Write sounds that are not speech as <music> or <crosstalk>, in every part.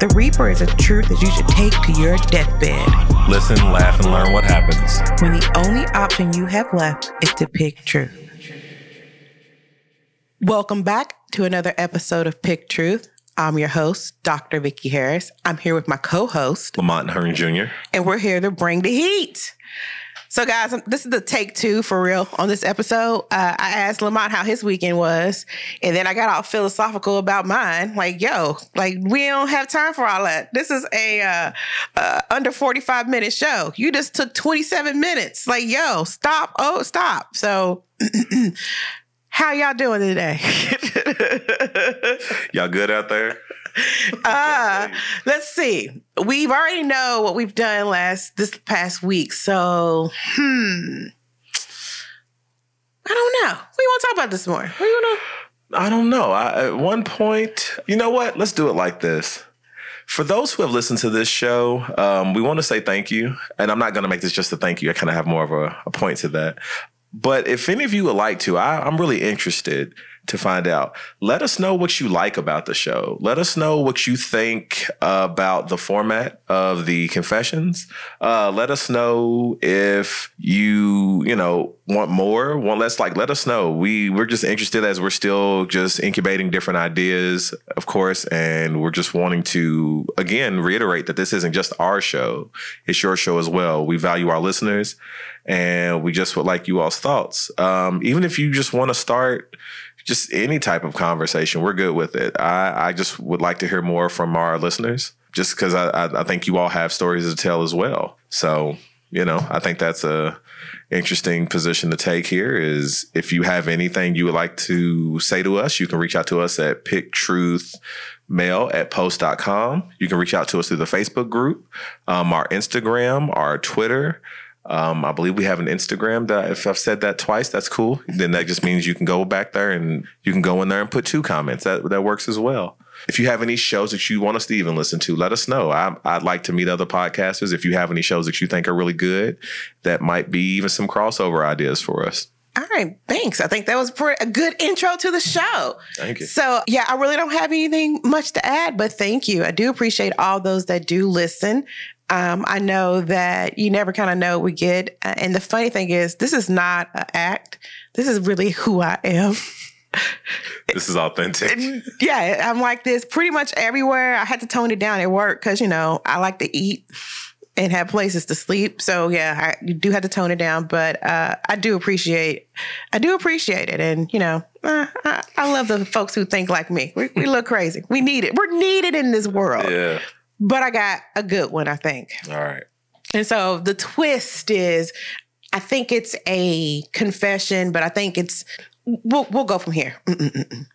The Reaper is a truth that you should take to your deathbed. Listen, laugh, and learn what happens. When the only option you have left is to pick truth. Welcome back to another episode of Pick Truth. I'm your host, Dr. Vicki Harris. I'm here with my co-host, Lamont Hearn Jr. and we're here to bring the heat. So, guys, this is the take two for real on this episode. Uh, I asked Lamont how his weekend was, and then I got all philosophical about mine. Like, yo, like we don't have time for all that. This is a uh, uh, under forty five minute show. You just took twenty seven minutes. Like, yo, stop! Oh, stop! So. <clears throat> How y'all doing today? <laughs> Y'all good out there? <laughs> uh, let's see. We've already know what we've done last this past week. So, hmm. I don't know. We want to talk about this more. We want to. I don't know. I, at one point, you know what? Let's do it like this. For those who have listened to this show, um, we want to say thank you. And I'm not going to make this just a thank you. I kind of have more of a, a point to that. But if any of you would like to, I, I'm really interested to find out. Let us know what you like about the show. Let us know what you think about the format of the confessions. Uh, let us know if you, you know, want more, want less. Like, let us know. We we're just interested as we're still just incubating different ideas, of course, and we're just wanting to again reiterate that this isn't just our show; it's your show as well. We value our listeners, and we just would like you all's thoughts. Um, even if you just want to start just any type of conversation, we're good with it. I, I just would like to hear more from our listeners, just because I, I, think you all have stories to tell as well. So you know, I think that's a interesting position to take here. Is if you have anything you would like to say to us, you can reach out to us at picktruthmail at post.com. You can reach out to us through the Facebook group, um, our Instagram, our Twitter. Um, I believe we have an Instagram that if I've said that twice, that's cool. Then that just means you can go back there and you can go in there and put two comments. That that works as well. If you have any shows that you want us to even listen to, let us know. I, I'd like to meet other podcasters. If you have any shows that you think are really good, that might be even some crossover ideas for us. All right, thanks. I think that was a good intro to the show. Thank you. So, yeah, I really don't have anything much to add, but thank you. I do appreciate all those that do listen. Um, I know that you never kind of know what we get. Uh, and the funny thing is, this is not an act. This is really who I am. <laughs> This is authentic. yeah, I'm like this pretty much everywhere. I had to tone it down at work because, you know, I like to eat and have places to sleep. So yeah, I you do have to tone it down, but uh, I do appreciate, I do appreciate it, and you know, uh, I, I, love the folks who think like me. We, we look crazy. We need it. We're needed in this world. Yeah. But I got a good one, I think. All right. And so the twist is, I think it's a confession, but I think it's we'll we'll go from here. Mm-mm-mm.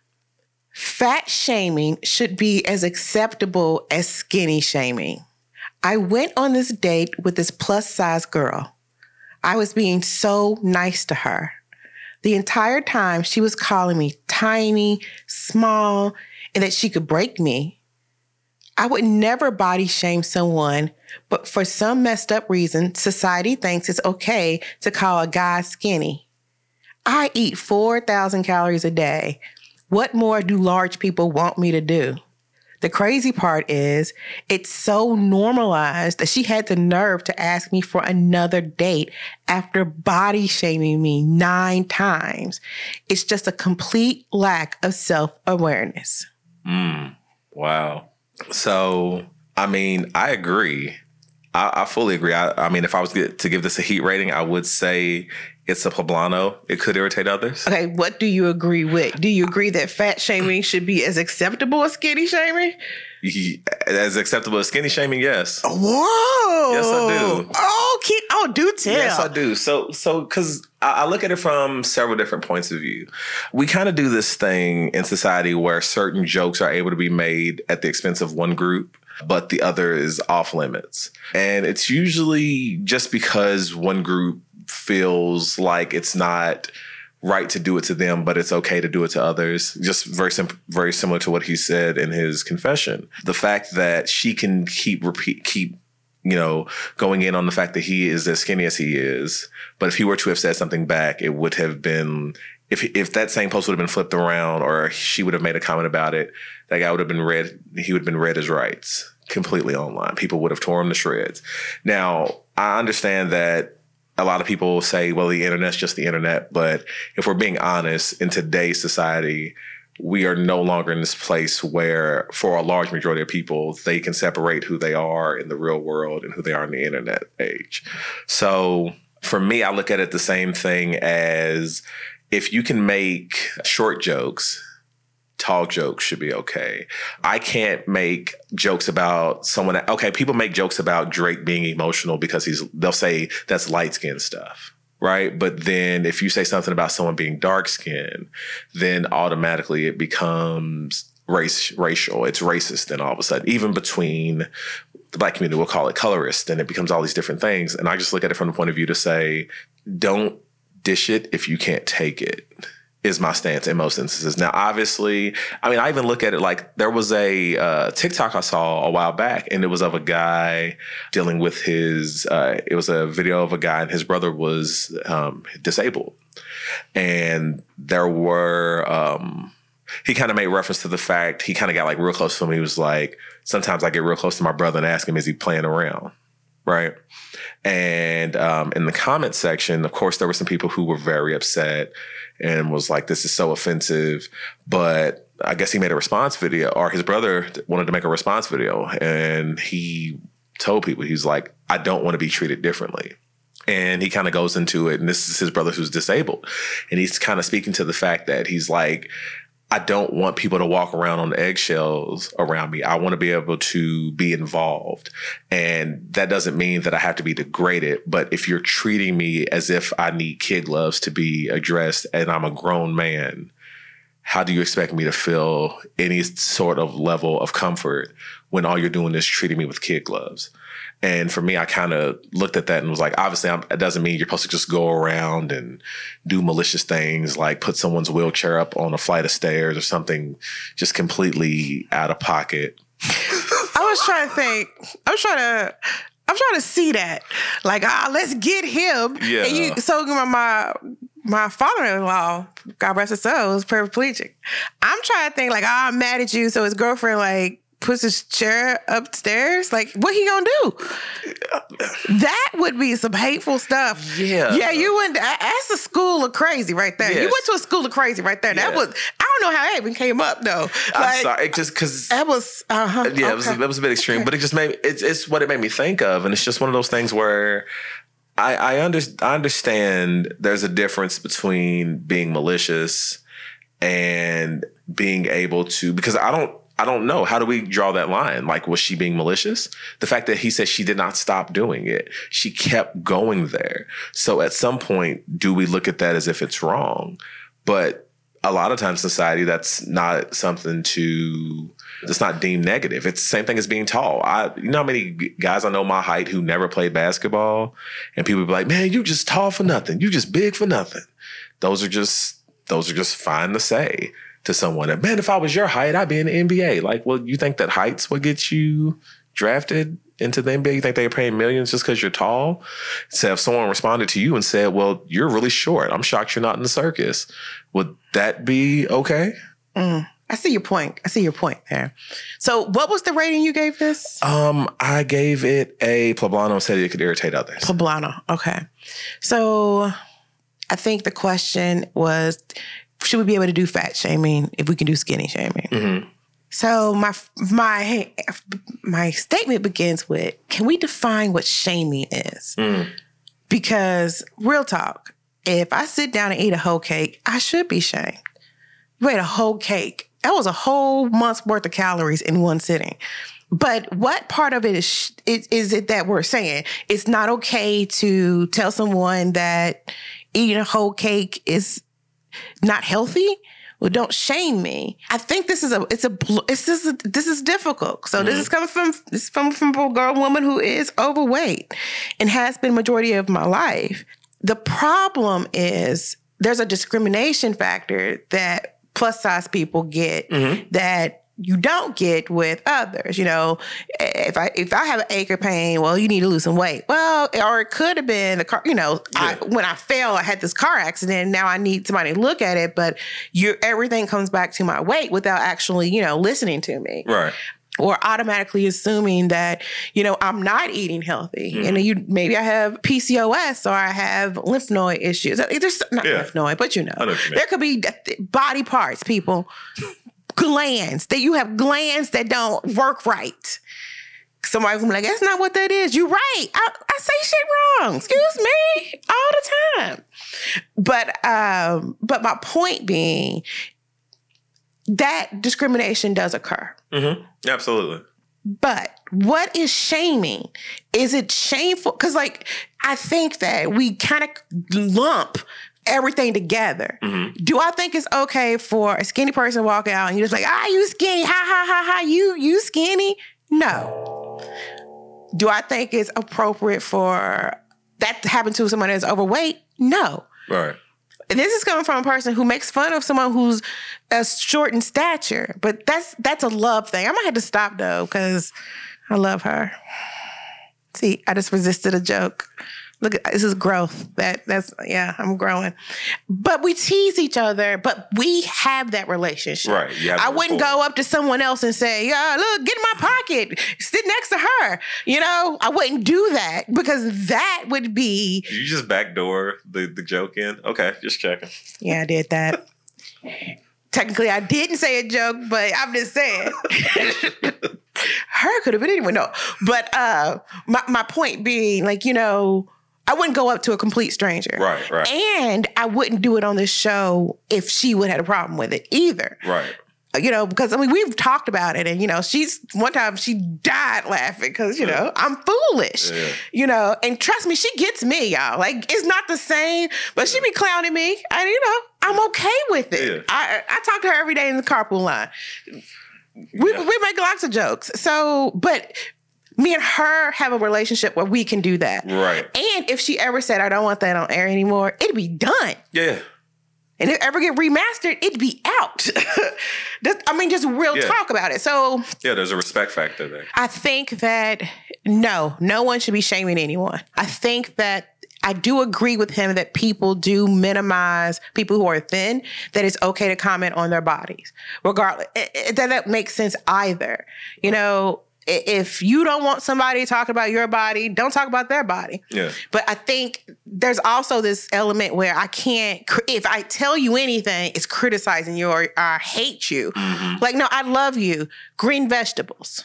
Fat shaming should be as acceptable as skinny shaming. I went on this date with this plus size girl. I was being so nice to her. The entire time she was calling me tiny, small, and that she could break me. I would never body shame someone, but for some messed up reason, society thinks it's okay to call a guy skinny. I eat 4,000 calories a day. What more do large people want me to do? The crazy part is, it's so normalized that she had the nerve to ask me for another date after body shaming me nine times. It's just a complete lack of self awareness. Mm, wow. So, I mean, I agree. I, I fully agree. I, I, mean, if I was to give this a heat rating, I would say it's a poblano. It could irritate others. Okay, what do you agree with? Do you agree that fat shaming should be as acceptable as skinny shaming? <laughs> As acceptable as skinny shaming, yes. Oh, whoa! Yes, I do. Oh, keep, oh, do tell. Yes, I do. So, so because I, I look at it from several different points of view. We kind of do this thing in society where certain jokes are able to be made at the expense of one group but the other is off limits. And it's usually just because one group feels like it's not right to do it to them, but it's okay to do it to others. Just very sim- very similar to what he said in his confession. The fact that she can keep repeat keep you know going in on the fact that he is as skinny as he is, but if he were to have said something back, it would have been if if that same post would have been flipped around or she would have made a comment about it, that guy would have been read. He would have been read as rights completely online. People would have torn him to shreds. Now I understand that a lot of people say, well, the internet's just the internet. But if we're being honest, in today's society, we are no longer in this place where, for a large majority of people, they can separate who they are in the real world and who they are in the internet age. So for me, I look at it the same thing as if you can make short jokes tall jokes should be okay. I can't make jokes about someone. Okay, people make jokes about Drake being emotional because he's. They'll say that's light skin stuff, right? But then if you say something about someone being dark skinned, then automatically it becomes race racial. It's racist. Then all of a sudden, even between the black community, we'll call it colorist, and it becomes all these different things. And I just look at it from the point of view to say, don't dish it if you can't take it is my stance in most instances. Now, obviously, I mean, I even look at it like there was a uh, TikTok I saw a while back, and it was of a guy dealing with his. Uh, it was a video of a guy, and his brother was um, disabled, and there were. Um, he kind of made reference to the fact he kind of got like real close to him. He was like, sometimes I get real close to my brother and ask him, is he playing around? Right. And um, in the comment section, of course, there were some people who were very upset and was like, this is so offensive. But I guess he made a response video, or his brother wanted to make a response video. And he told people, he's like, I don't want to be treated differently. And he kind of goes into it. And this is his brother who's disabled. And he's kind of speaking to the fact that he's like, I don't want people to walk around on eggshells around me. I want to be able to be involved. And that doesn't mean that I have to be degraded. But if you're treating me as if I need kid gloves to be addressed and I'm a grown man, how do you expect me to feel any sort of level of comfort when all you're doing is treating me with kid gloves? And for me, I kind of looked at that and was like, obviously, I'm, it doesn't mean you're supposed to just go around and do malicious things like put someone's wheelchair up on a flight of stairs or something just completely out of pocket. I was trying to think. I was trying to. I'm trying to see that. Like, ah, let's get him. Yeah. And you, so my my, my father-in-law, God rest his soul, was paraplegic. I'm trying to think like, ah, I'm mad at you. So his girlfriend like puts his chair upstairs, like what he gonna do? That would be some hateful stuff. Yeah. Yeah, you went that's a school of crazy right there. You went to a school of crazy right there. That Yeah. was I don't know how that even came up though. I'm sorry, it just because that was uh huh. yeah, it was it was a bit extreme, but it just made it's it's what it made me think of, and it's just one of those things where I I, under, I understand there's a difference between being malicious and being able to because I don't I don't know. How do we draw that line? Like was she being malicious? The fact that he said she did not stop doing it. She kept going there. So at some point do we look at that as if it's wrong? But a lot of times society that's not something to it's not deemed negative. It's the same thing as being tall. I you know how many guys i know my height who never played basketball? And people be like man you just tall for nothing. You just big for nothing. Those are just those are just fine to say to someone that man if i was your height i'd be in the nba like well you think that height's what get you drafted into the NBA? You think they're paying millions just because you're tall? So if someone responded to you and said, Well, you're really short. I'm shocked you're not in the circus. Would that be okay? Mm, I see your point. I see your point there. So what was the rating you gave this? Um, I gave it a Poblano said it could irritate others. Poblano. Okay. So I think the question was should we be able to do fat shaming if we can do skinny shaming? Mhm. So my my my statement begins with can we define what shaming is? Mm. Because real talk, if I sit down and eat a whole cake, I should be shamed. You ate a whole cake. That was a whole month's worth of calories in one sitting. But what part of it is, sh- is is it that we're saying it's not okay to tell someone that eating a whole cake is not healthy? Well, don't shame me. I think this is a it's a it's this is this is difficult. So this mm-hmm. is coming from this is from from a girl woman who is overweight and has been majority of my life. The problem is there's a discrimination factor that plus size people get mm-hmm. that you don't get with others. You know, if I if I have an acre pain, well, you need to lose some weight. Well, or it could have been the car. You know, I, when I fell, I had this car accident. Now I need somebody to look at it, but you everything comes back to my weight without actually, you know, listening to me Right. or automatically assuming that you know I'm not eating healthy, and mm-hmm. you maybe I have PCOS or I have lymph node issues. There's not Yeah. lymph node, but you know, know you there could be body parts, people, glands that you have glands that don't work right. Somebody's gonna be like, that's not what that is. You're right. I, I say shit wrong. Excuse me, all the time. But um, but my point being that discrimination does occur. Mm-hmm. Absolutely. But what is shaming? Is it shameful? Because, like, I think that we kind of lump everything together. Do I think it's okay for a skinny person to walk out and you're just like, ah, you skinny, ha ha ha ha, you you skinny? No. Do I think it's appropriate for that to happen to someone that's overweight? No. Right. And this is coming from a person who makes fun of someone who's a short in stature, but that's that's a love thing. I might have to stop though because I love her. See, I just resisted a joke. Look at this is growth. That that's yeah, I'm growing. But we tease each other, but we have that relationship. Right, have I wouldn't go up to someone else and say, "Yeah, look, get in my pocket, sit next to her." You know, I wouldn't do that because that would be Did you just backdoor the, the joke in? Okay, just checking. Yeah, I did that. Technically, I didn't say a joke, but I'm just saying. <laughs> Her could have been anyone, no. But uh, my, my point being, like, you know, I wouldn't go up to a complete stranger. Right, right. And I wouldn't do it on this show if she would have had a problem with it either. Right. You know, because I mean, we've talked about it, and you know, she's one time she died laughing because you know I'm foolish. Yeah. You know, and trust me, she gets me, y'all. Like it's not the same, but she be clowning me, and you know, I'm okay with it. Yeah. I I talk to her every day in the carpool line. We Yeah. we make lots of jokes. So, but me and her have a relationship where we can do that. Right. And if she ever said I don't want that on air anymore, it'd be done. Yeah. And if it ever get remastered, it'd be out. <laughs> Just- I mean, just real Yeah. talk about it. So Yeah, there's a respect factor there. I think that no, no one should be shaming anyone. I think that I do agree with him that people do minimize people who are thin, that it's okay to comment on their bodies, regardless. It, it- that, that makes sense either. You know, if you don't want somebody to talk about your body, don't talk about their body. Yeah. But I think there's also this element where I can't, if I tell you anything, it's criticizing you or, or I hate you. Mm-hmm. Like, no, I love you. Green vegetables.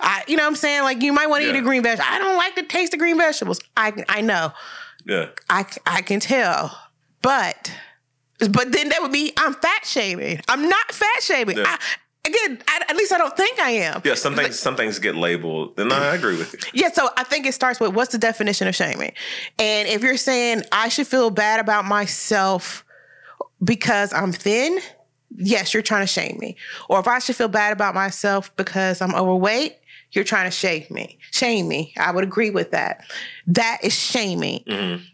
I, you know what I'm saying? Like, you might want to eat a green vegetable. I don't like the taste of green vegetables. I, I know. Yeah. I, I can tell. But, but then that would be, I'm fat shaming. I'm not fat shaming. Yeah. I, again, I, at least I don't think I am. Yeah, some things some things get labeled. And I agree with you. Yeah, so I think it starts with what's the definition of shaming? And if you're saying I should feel bad about myself because I'm thin, yes, you're trying to shame me. Or if I should feel bad about myself because I'm overweight, you're trying to shame me. Shame me. I would agree with that. That is shaming. Mm-hmm.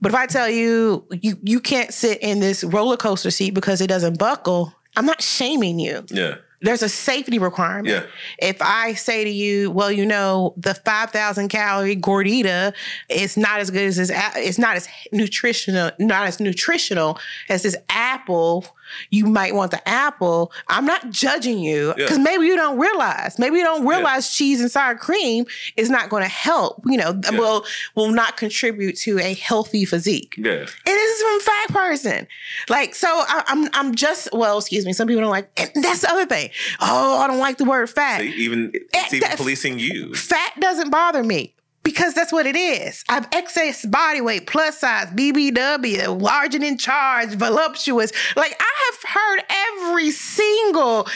But if I tell you you you can't sit in this roller coaster seat because it doesn't buckle, I'm not shaming you Yeah. there's a safety requirement. Yeah. If I say to you, well, you know, the 5,000 calorie gordita is not as good as this, it's not as nutritional, not as nutritional as this apple. You might want the apple. I'm not judging you Yeah. because maybe you don't realize. Maybe you don't realize cheese and sour cream is not going to help. You know, Yeah. will will not contribute to a healthy physique. Yeah. And this is from fat person. Like, so I, I'm I'm just well, excuse me. Some people don't like and that's the other thing. Oh, I don't like the word fat. Even it's even policing you. Fat doesn't bother me. Because that's what it is. I've excess body weight, plus size, BBW, large and in charge, voluptuous. Like I have heard every single.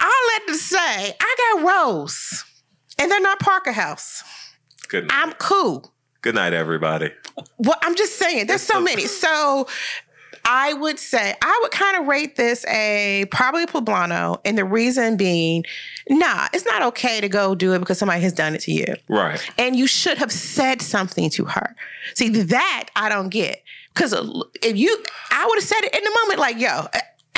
I'll let them say I got Rose, and they're not Parker House. Good night. I'm cool. Good night, everybody. Well, I'm just saying, there's so <laughs> many. So I would say I would kind of rate this a probably a poblano, and the reason being, nah, it's not okay to go do it because somebody has done it to you, Right. and you should have said something to her. See that I don't get because uh, if you, I would have said it in the moment, like yo,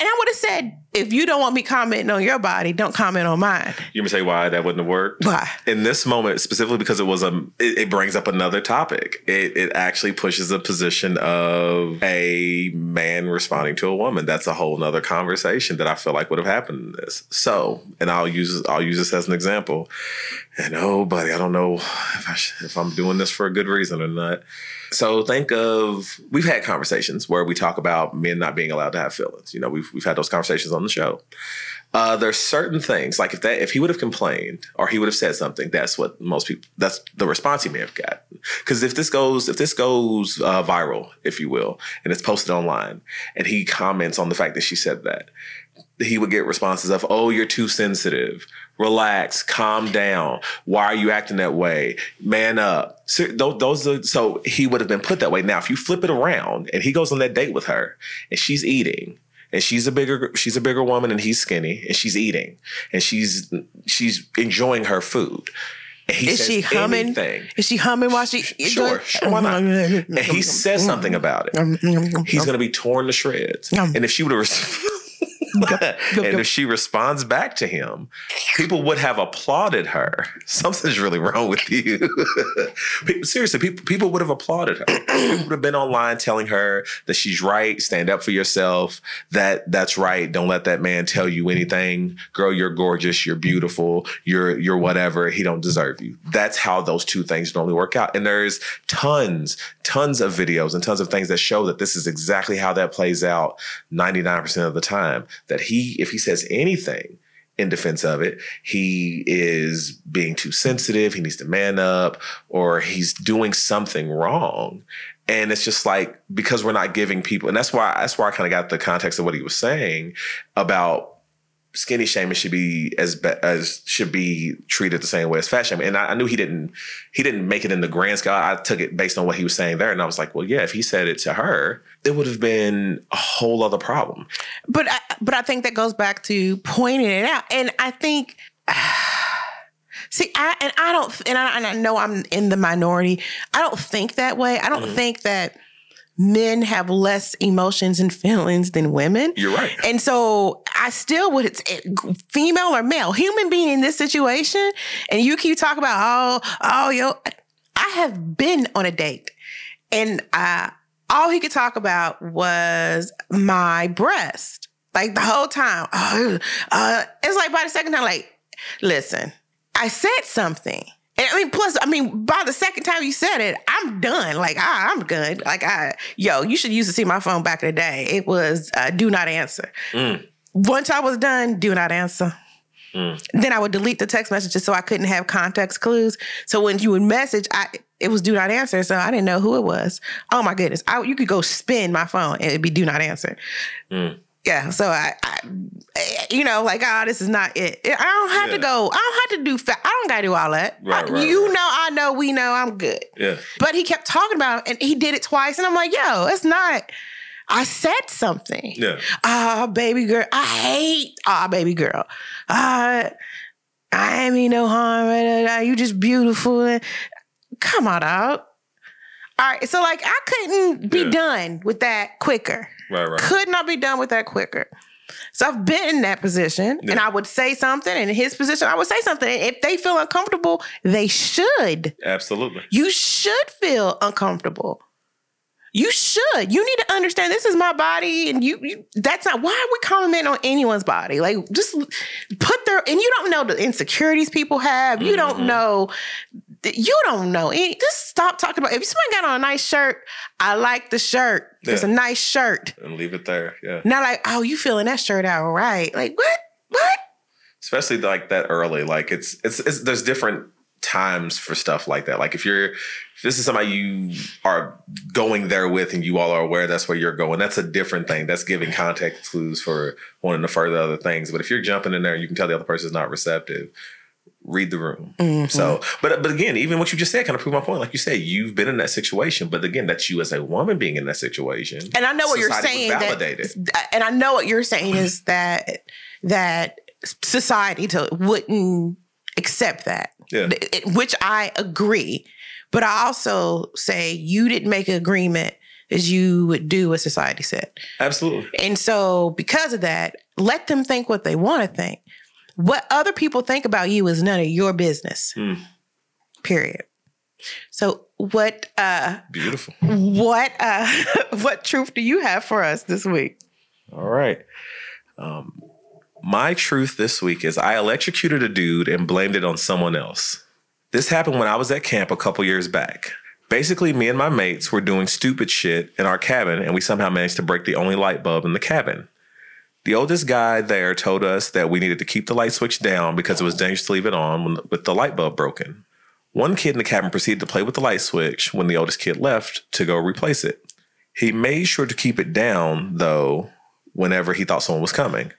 I would have said, if you don't want me commenting on your body, don't comment on mine. You me say why that wouldn't have worked? Why? In this moment, specifically because it was a, it, it brings up another topic. It, it actually pushes a position of a man responding to a woman. That's a whole nother conversation that I feel like would have happened in this. So, and I'll use I'll use this as an example. And oh, buddy, I don't know if I sh- if I'm doing this for a good reason or not. So think of we've had conversations where we talk about men not being allowed to have feelings. You know, we've we've had those conversations on the show. Uh, there's certain things like if that if he would have complained or he would have said something, that's what most people that's the response he may have got. Because if this goes if this goes uh, viral, if you will, and it's posted online, and he comments on the fact that she said that, he would get responses of, "Oh, you're too sensitive. Relax, calm down. Why are you acting that way? Man up." So those, are, so he would have been put that way. Now, if you flip it around and he goes on that date with her and she's eating and she's a bigger she's a bigger woman and he's skinny and she's eating and she's she's enjoying her food. And he Is she humming? anything. Is she humming while she? Sure, sure, why not? And he says something about it <laughs> he's going to be torn to shreds. And if she would have, <laughs> and if she responds back to him, people would have applauded her. <laughs> Something's really wrong with you. <laughs> People- Seriously, people people would have applauded her. <clears throat> People would have been online telling her that she's right. Stand up for yourself. That that's right. Don't let that man tell you anything. Girl, you're gorgeous. You're beautiful. You're you're whatever. He don't deserve you. That's how those two things normally work out. And there's tons, tons of videos and tons of things that show that this is exactly how that plays out 99% of the time. That he, if he says anything in defense of it, he is being too sensitive, he needs to man up, or he's doing something wrong. And it's just like because we're not giving people, and that's why that's why I kind of got the context of what he was saying about skinny shaming should be as be, as should be treated the same way as fat shaming. And I, I knew he didn't he didn't make it in the grand scale. I took it based on what he was saying there, and I was like, well, yeah, if he said it to her, it would have been a whole other problem. But I, but I think that goes back to pointing it out, and I think. <sighs> See, I and I don't, and I, and I know I'm in the minority. I don't think that way. I don't mm-hmm. think that men have less emotions and feelings than women. You're right. And so I still would, it's it, female or male, human being in this situation, and you keep talking about, oh, oh, yo, I have been on a date, and all he could talk about was my breast, like the whole time. Oh, uh, it's like by the second time, like, listen, I said something. And I mean, plus, I mean, by the second time you said it, I'm done. Like, I, I'm good. Like, I, yo, you should use to see my phone back in the day. It was uh, do not answer. Mm. Once I was done, do not answer. Mm. Then I would delete the text messages so I couldn't have context clues. So when you would message, I it was do not answer. So I didn't know who it was. Oh my goodness. I, you could go spin my phone and it'd be do not answer. Mm. Yeah. So I, I, you know, like, oh, this is not it. I don't have Yeah. to go. I don't have to do, fa- I don't got to do all that. Right, I- right, you right. know, I know, we know, I'm good. Yeah. But he kept talking about it and he did it twice. And I'm like, yo, it's not, I said something. Yeah. Ah, baby girl. I hate ah, baby girl. Ah, I ain't mean no harm. You just beautiful. Come on, out. All right. So like I couldn't be Yeah. done with that quicker. Right, right. Could not be done with that quicker. So I've been in that position and I would say something. And in his position, I would say something. If they feel uncomfortable, they should. Absolutely. You should feel uncomfortable. You should. You need to understand this is my body, and you. you that's not why are we comment on anyone's body? Like, just put their and you don't know the insecurities people have. You don't mm-hmm. know. You don't know. Just stop talking about. If somebody got on a nice shirt, I like the shirt. It's a nice shirt. And leave it there. Yeah. Not like, oh, you feeling that shirt out right? Like what? What? especially like that early like it's, it's it's there's different times for stuff like that like if you're if this is somebody you are going there with and you all are aware that's where you're going that's a different thing that's giving context clues for wanting to further other things but if you're jumping in there and you can tell the other person's not receptive read the room. Mhm. So, but but again, even what you just said kind of proved my point. Like you said, you've been in that situation, but again, that's you as a woman being in that situation. and I know what you're saying. That, and I know what you're saying is <clears throat> that that society to, wouldn't accept that, Yeah. Which I agree. But I also say you didn't make an agreement as you would do what society said. Absolutely. And so, because of that, let them think what they want to think. What other people think about you is none of your business. Hmm. Period. So, what uh, Beautiful. what uh, <laughs> what truth do you have for us this week? All right. Um, my truth this week is I electrocuted a dude and blamed it on someone else. This happened when I was at camp a couple years back. Basically, me and my mates were doing stupid shit in our cabin, and we somehow managed to break the only light bulb in the cabin. The oldest guy there told us that we needed to keep the light switch down because it was dangerous to leave it on when, with the light bulb broken. One kid in the cabin proceeded to play with the light switch when the oldest kid left to go replace it. He made sure to keep it down, though, whenever he thought someone was coming.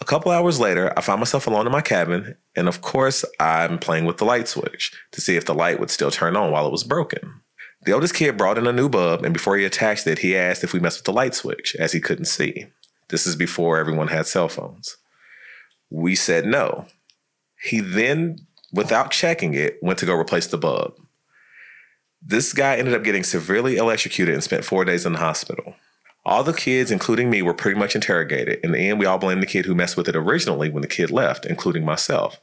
A couple hours later, I found myself alone in my cabin, and of course, I'm playing with the light switch to see if the light would still turn on while it was broken. The oldest kid brought in a new bulb, and before he attached it, he asked if we messed with the light switch, as he couldn't see. This is before everyone had cell phones. We said no. He then, without checking it, went to go replace the bulb. This guy ended up getting severely electrocuted and spent four days in the hospital. All the kids, including me, were pretty much interrogated. In the end, we all blamed the kid who messed with it originally when the kid left, including myself.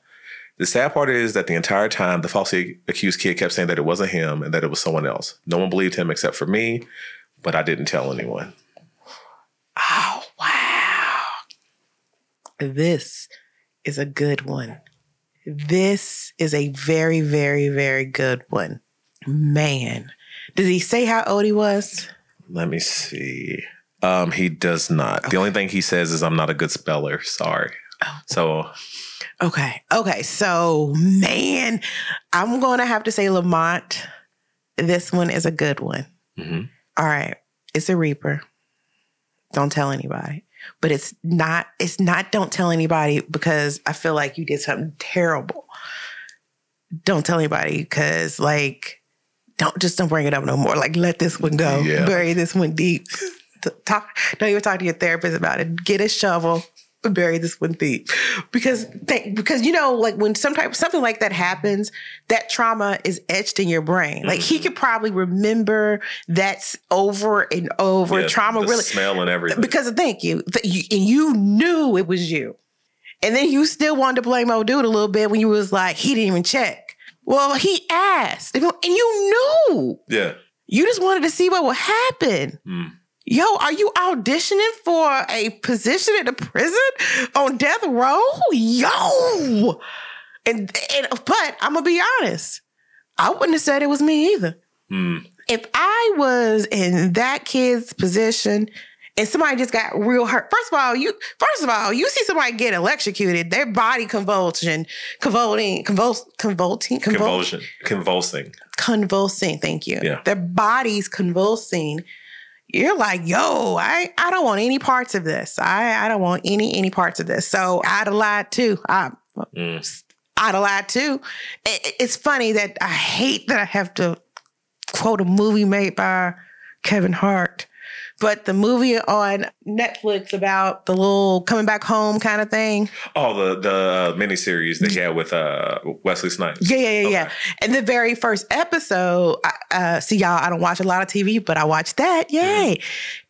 The sad part is that the entire time, the falsely accused kid kept saying that it wasn't him and that it was someone else. No one believed him except for me, but I didn't tell anyone. Wow! This is a good one. This is a very, very, very good one. Man, did he say how old he was? Let me see. Um, he does not. The only thing he says is I'm not a good speller. Sorry. So Okay. Okay. So, man, I'm going to have to say Lamont. This one is a good one. mhm. All right. It's a Reaper. Don't tell anybody. But it's not, it's not don't tell anybody because I feel like you did something terrible. Don't tell anybody because like don't just don't bring it up no more. Like let this one go. Yeah. Bury this one deep. Talk don't even talk to your therapist about it. Get a shovel, bury this one deep. Because they, because you know, like when some type something like that happens, that trauma is etched in your brain. Like he could probably remember that's over and over. Yeah, trauma really smell and everything. because thank you. Th- you- And you knew it was you. And then you still wanted to blame old dude a little bit when you was like, he didn't even check. Well, he asked. And you knew. yeah. You just wanted to see what would happen. Mm. Yo, are you auditioning for a position in the prison on death row? Yo. And, and but I'm gonna be honest. I wouldn't have said it was me either Mm. if I was in that kid's position and somebody just got real hurt, first of all, you first of all, you see somebody get electrocuted, their body convulsion, convulsing, convuls, convulsing, Convulsion. Convulsing. convulsing. Thank you. Yeah. Their body's convulsing. You're like, yo, I, I don't want any parts of this. I, I don't want any any parts of this. So I'd have lied too. I, Mm. I'd have lied too. It- it's funny that I hate that I have to quote a movie made by Kevin Hart, but the movie on Netflix about the little coming back home kind of thing. Oh, the the uh, miniseries that he had with uh, Wesley Snipes. Yeah, yeah, yeah, Okay. yeah. And the very first episode, uh, see y'all, I don't watch a lot of TV, but I watched that. Yay.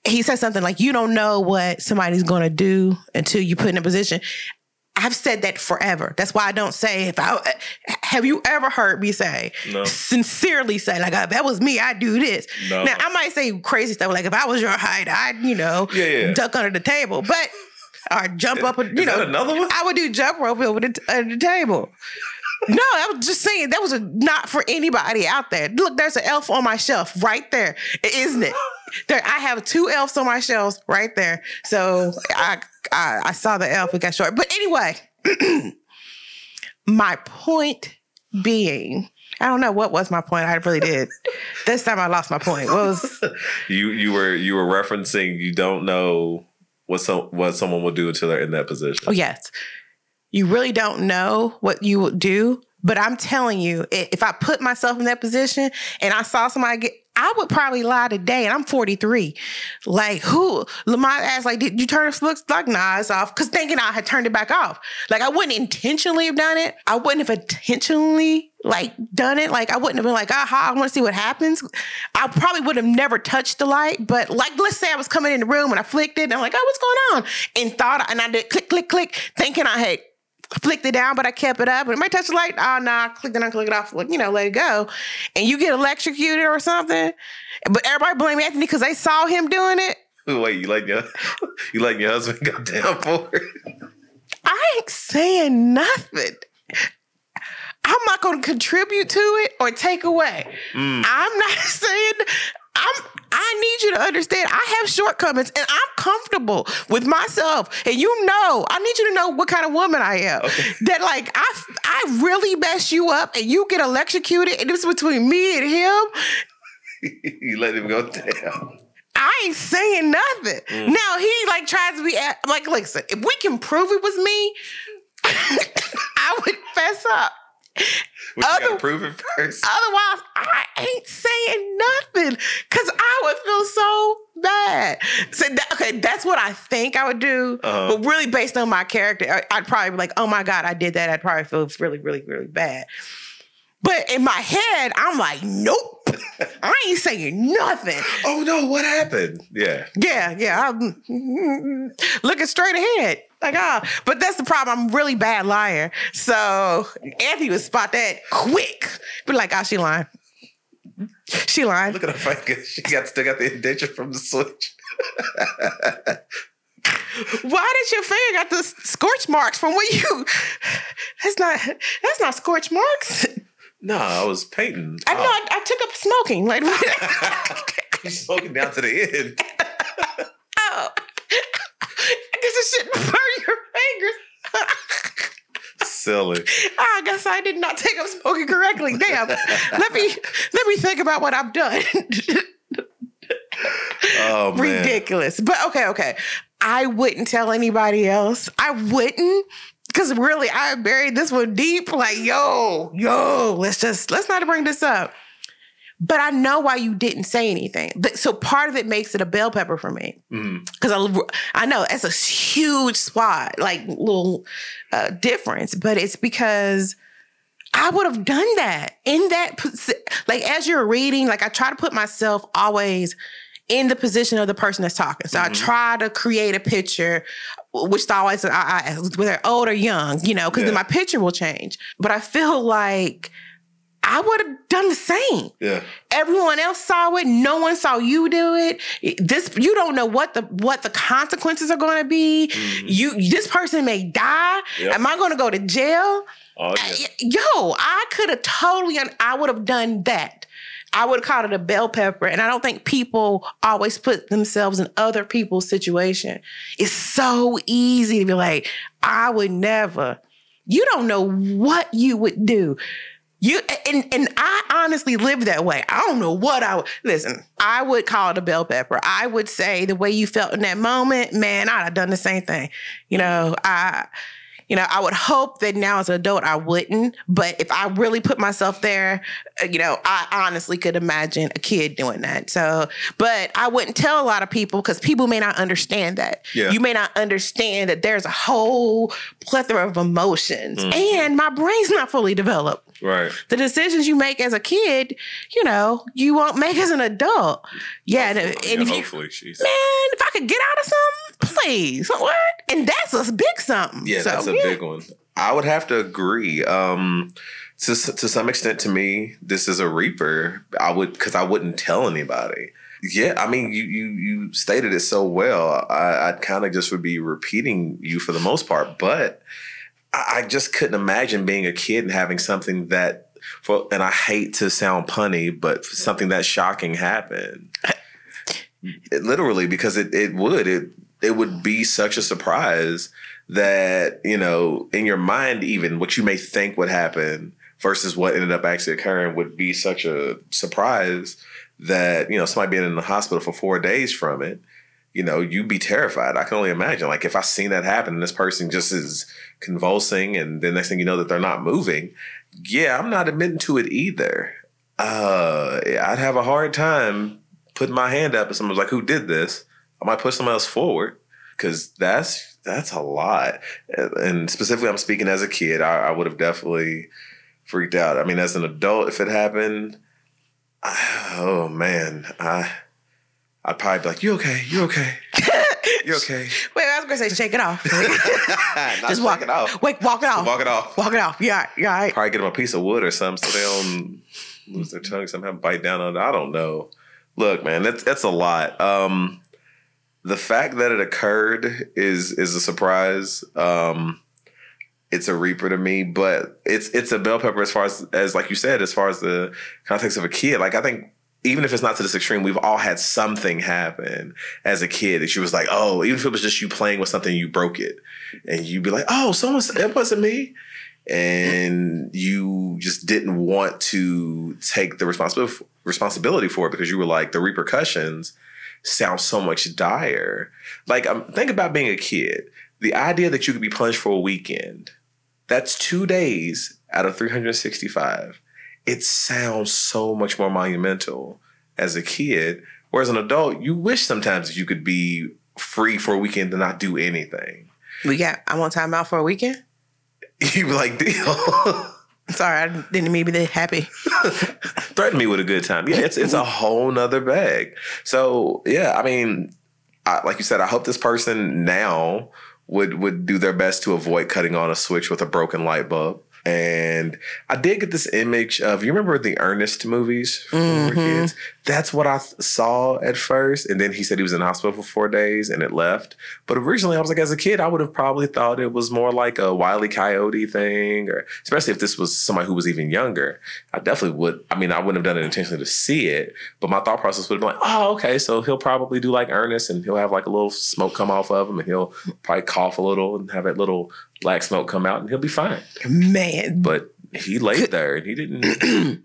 He said something like, you don't know what somebody's going to do until you put in a position. I've said that forever. That's why I don't say if I have you ever heard me say No. sincerely say like oh, if that was me I'd do this. No. Now I might say crazy stuff like if I was your height I'd you know Yeah, yeah. duck under the table, but or jump up. You Is know that another one? I would do jump rope over the, under the table. No, I was just saying that was a, not for anybody out there. Look, there's an elf on my shelf right there, isn't it? There, I have two elves on my shelves right there. So I, I, I saw the elf. It got short, but anyway, <clears throat> my point being, I don't know what was my point. I really did. this time I lost my point. What was <laughs> You you were you were referencing you don't know what some what someone will do until they're in that position. oh yes, you really don't know what you would do. But I'm telling you, if I put myself in that position and I saw somebody get, I would probably lie today. And I'm 43. Like, who? Lamont asked, like, did you turn the looks like, nah, it's off. Cause thinking I had turned it back off. Like, I wouldn't intentionally have done it. I wouldn't have intentionally like done it. Like, I wouldn't have been like, aha, I want to see what happens. I probably would have never touched the light. But like, let's say I was coming in the room and I flicked it and I'm like, oh, what's going on? And thought, and I did click, click, click, thinking I had flicked it down, but I kept it up. And it might touch the light. Oh, no, I clicked it on, click it off, you know, let it go. And you get electrocuted or something. But everybody blame Anthony because they saw him doing it. Wait, you let your <laughs> you letting your husband go down for it? I ain't saying nothing. I'm not going to contribute to it or take away. Mm. I'm not <laughs> saying I'm I need you to understand I have shortcomings and I'm comfortable with myself. And you know, I need you to know what kind of woman I am. That like I I really mess you up and you get electrocuted and it's between me and him. <laughs> you let him go down. I ain't saying nothing. Mm. Now he like tries to be like, listen, if we can prove it was me, <laughs> I would fess up. You Other- gotta prove it first. Otherwise, I ain't saying nothing because I would feel so bad. So that, okay, that's what I think I would do. Uh-huh. But really, based on my character, I'd probably be like, "Oh my god, I did that." I'd probably feel really, really, really bad. But in my head, I'm like, "Nope, <laughs> I ain't saying nothing." oh no, what happened? Yeah. Yeah, yeah. I'm mm, mm, mm, looking straight ahead. Like, ah, but that's the problem. I'm really bad liar. So Anthony would spot that quick. Be like, oh, she lying. She lying. Look at her finger. She got still got the indenture from the switch. <laughs> Why did your finger got the scorch marks from where you? That's not. That's not scorch marks. No, I was painting. I know. I, I took up smoking. Like, <laughs> <laughs> You smoking down to the end. oh, I guess it shouldn't burn your fingers. Silly. <laughs> I guess I did not take up smoking correctly. Damn. let me let me think about what I've done. Oh man. Ridiculous. But okay, okay. I wouldn't tell anybody else. I wouldn't. Cause really, I buried this one deep. Like, yo, yo, let's just let's not bring this up. But I know why you didn't say anything. But- So part of it makes it a bell pepper for me. Because I, I know it's a huge spot, like little uh, difference, but it's because I would have done that in that, like as you're reading, like I try to put myself always in the position of the person that's talking. So I try to create a picture, which always, I, I, whether old or young, you know, because Yeah. then my picture will change. But I feel like I would have done the same. Yeah. everyone else saw it. No one saw you do it. This you don't know what the what the consequences are going to be mm-hmm. you this person may die. Yep. am i going to go to jail? Oh yeah. Uh, I- yo i could have totally i would have done that. I would have called it a bell pepper and i don't think people always put themselves in other people's situation. It's so easy to be like i would never. You don't know what you would do you and and I honestly live that way. I don't know what I would listen. I would call it a bell pepper. I would say the way you felt in that moment, man, I'd have done the same thing. You know, I you know, I would hope that now as an adult I wouldn't, but if I really put myself there, uh, you know, I honestly could imagine a kid doing that. So, but I wouldn't tell a lot of people because people may not understand that. Yeah. You may not understand that there's a whole plethora of emotions and my brain's not fully developed Right. the decisions you make as a kid, you know, you won't make as an adult. Yeah, and, and Yeah, if you, man, hopefully she's. if I could get out of something, please, what? And that's a big something. Yeah, So, that's a yeah. big one. I would have to agree. Um, to to some extent, to me, this is a reaper. I would because I wouldn't tell anybody. Yeah, I mean, you you you stated it so well. I, I kind of just would be repeating you for the most part, but I, I just couldn't imagine being a kid and having something that. For, and I hate to sound punny, but something that shocking happened. It, <laughs> literally, because it, it would it it would be such a surprise that you know in your mind even what you may think would happen versus what ended up actually occurring would be such a surprise that you know somebody being in the hospital for four days from it you know, you'd be terrified. I can only imagine. Like if I seen that happen and this person just is convulsing and then next thing you know that they're not moving, yeah, I'm not admitting to it either. Uh I'd have a hard time putting my hand up and someone's like, who did this? I might push someone else forward. Cause that's that's a lot. And specifically I'm speaking as a kid, I, I would have definitely freaked out. I mean, as an adult, if it happened, I, <sighs> oh man, I I'd probably be like, "You okay? You okay? You okay?" <laughs> Wait, I was gonna say, shake it off. <laughs> Just walk it off. Wait, walk it off. Walk it off. Walk it off. Yeah, yeah. Right. Probably get them a piece of wood or something so they don't lose their tongue somehow, bite down on it. I don't know. Look, man, that's that's a lot. Um, the fact that it occurred is is a surprise. Um, it's a reaper to me, but it's it's a bell pepper as far as as like you said, as far as the context of a kid. Like I think even if it's not to this extreme, we've all had something happen as a kid that you was like, oh, even if it was just you playing with something, you broke it, and you'd be like, oh, someone, it wasn't me, and you just didn't want to take the responsibility responsibility for it because you were like, the repercussions sound so much dire. Like, um, think about being a kid. The idea that you could be punished for a weekend, that's two days out of 365 it sounds so much more monumental as a kid. Whereas an adult, you wish sometimes you could be free for a weekend to not do anything. We got. I want time out for a weekend. <laughs> You be like, deal. <laughs> Sorry, I didn't mean to be happy. <laughs> Threaten me with a good time. Yeah, it's it's a whole nother bag. So yeah, I mean, I, like you said, I hope this person now would would do their best to avoid cutting on a switch with a broken light bulb. And I did get this image of you remember the Ernest movies when we were mm-hmm. kids. That's what I th- saw at first, and then he said he was in the hospital for four days and it left. But originally, I was like, as a kid, I would have probably thought it was more like a Wile E. Coyote thing, or especially if this was somebody who was even younger. I definitely would. I mean, I wouldn't have done it intentionally to see it, but my thought process would have been like, oh, okay, so he'll probably do like Ernest, and he'll have like a little smoke come off of him, and he'll probably cough a little and have that little black smoke come out, and he'll be fine. Man, But he laid there and he didn't. he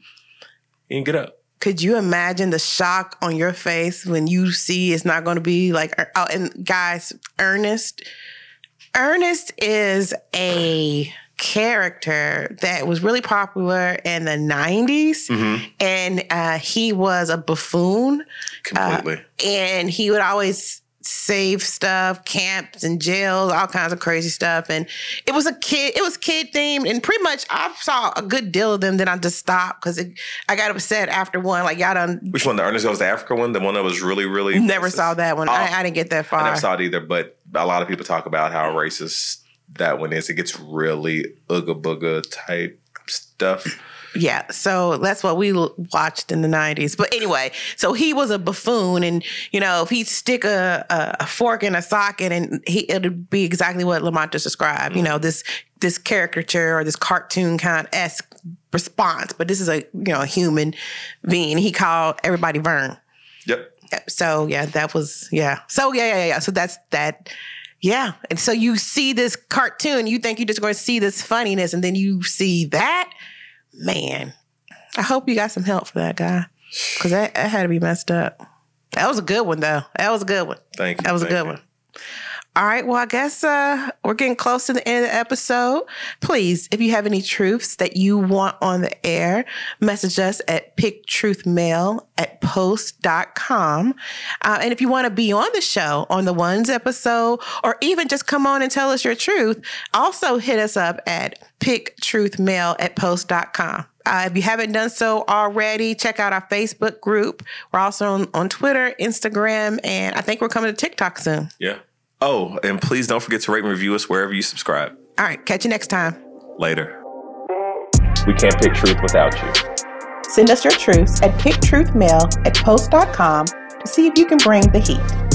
didn't <clears throat> get up. could you imagine the shock on your face when you see it's not going to be like? Oh, and guys, Ernest, Ernest is a character that was really popular in the 90s Mm-hmm. and uh, he was a buffoon Completely. and he would always save stuff, camps and jails, all kinds of crazy stuff. And it was a kid, it was kid themed, and pretty much I saw a good deal of them. Then I just stopped because I got upset after one. Like y'all done Which one? The Ernest Goes to Africa one? The one that was really, really never racist? saw that one. Oh. I, I didn't get that far. I never saw it either, but a lot of people talk about how racist that one is. It gets really ooga booga type stuff. Yeah, so that's what we watched in the '90s. But anyway, so he was a buffoon, and you know, if he'd stick a, a, fork in a socket, and he it'd be exactly what Lamont just described. You know, this this caricature or this cartoon kind of esque response. But this is a you know a human being. He called everybody Vern. Yep. So yeah, that was yeah. So yeah, yeah, yeah. So that's that. Yeah, and so you see this cartoon, you think you're just going to see this funniness, and then you see that. Man, I hope you got some help for that guy because that, that had to be messed up. That was a good one, though. That was a good one. Thank you. That was a good you. one. All right. Well, I guess uh, we're getting close to the end of the episode. Please, if you have any truths that you want on the air, message us at picktruthmail at post.com. Uh, and if you want to be on the show on the ones episode, or even just come on and tell us your truth, also hit us up at picktruthmail at post.com. Uh, if you haven't done so already, check out our Facebook group. We're also on, on Twitter, Instagram, and I think we're coming to TikTok soon. Yeah. Oh, and please don't forget to rate and review us wherever you subscribe. All right, catch you next time. Later. We can't pick truth without you. Send us your truths at picktruthmail at post.com to see if you can bring the heat.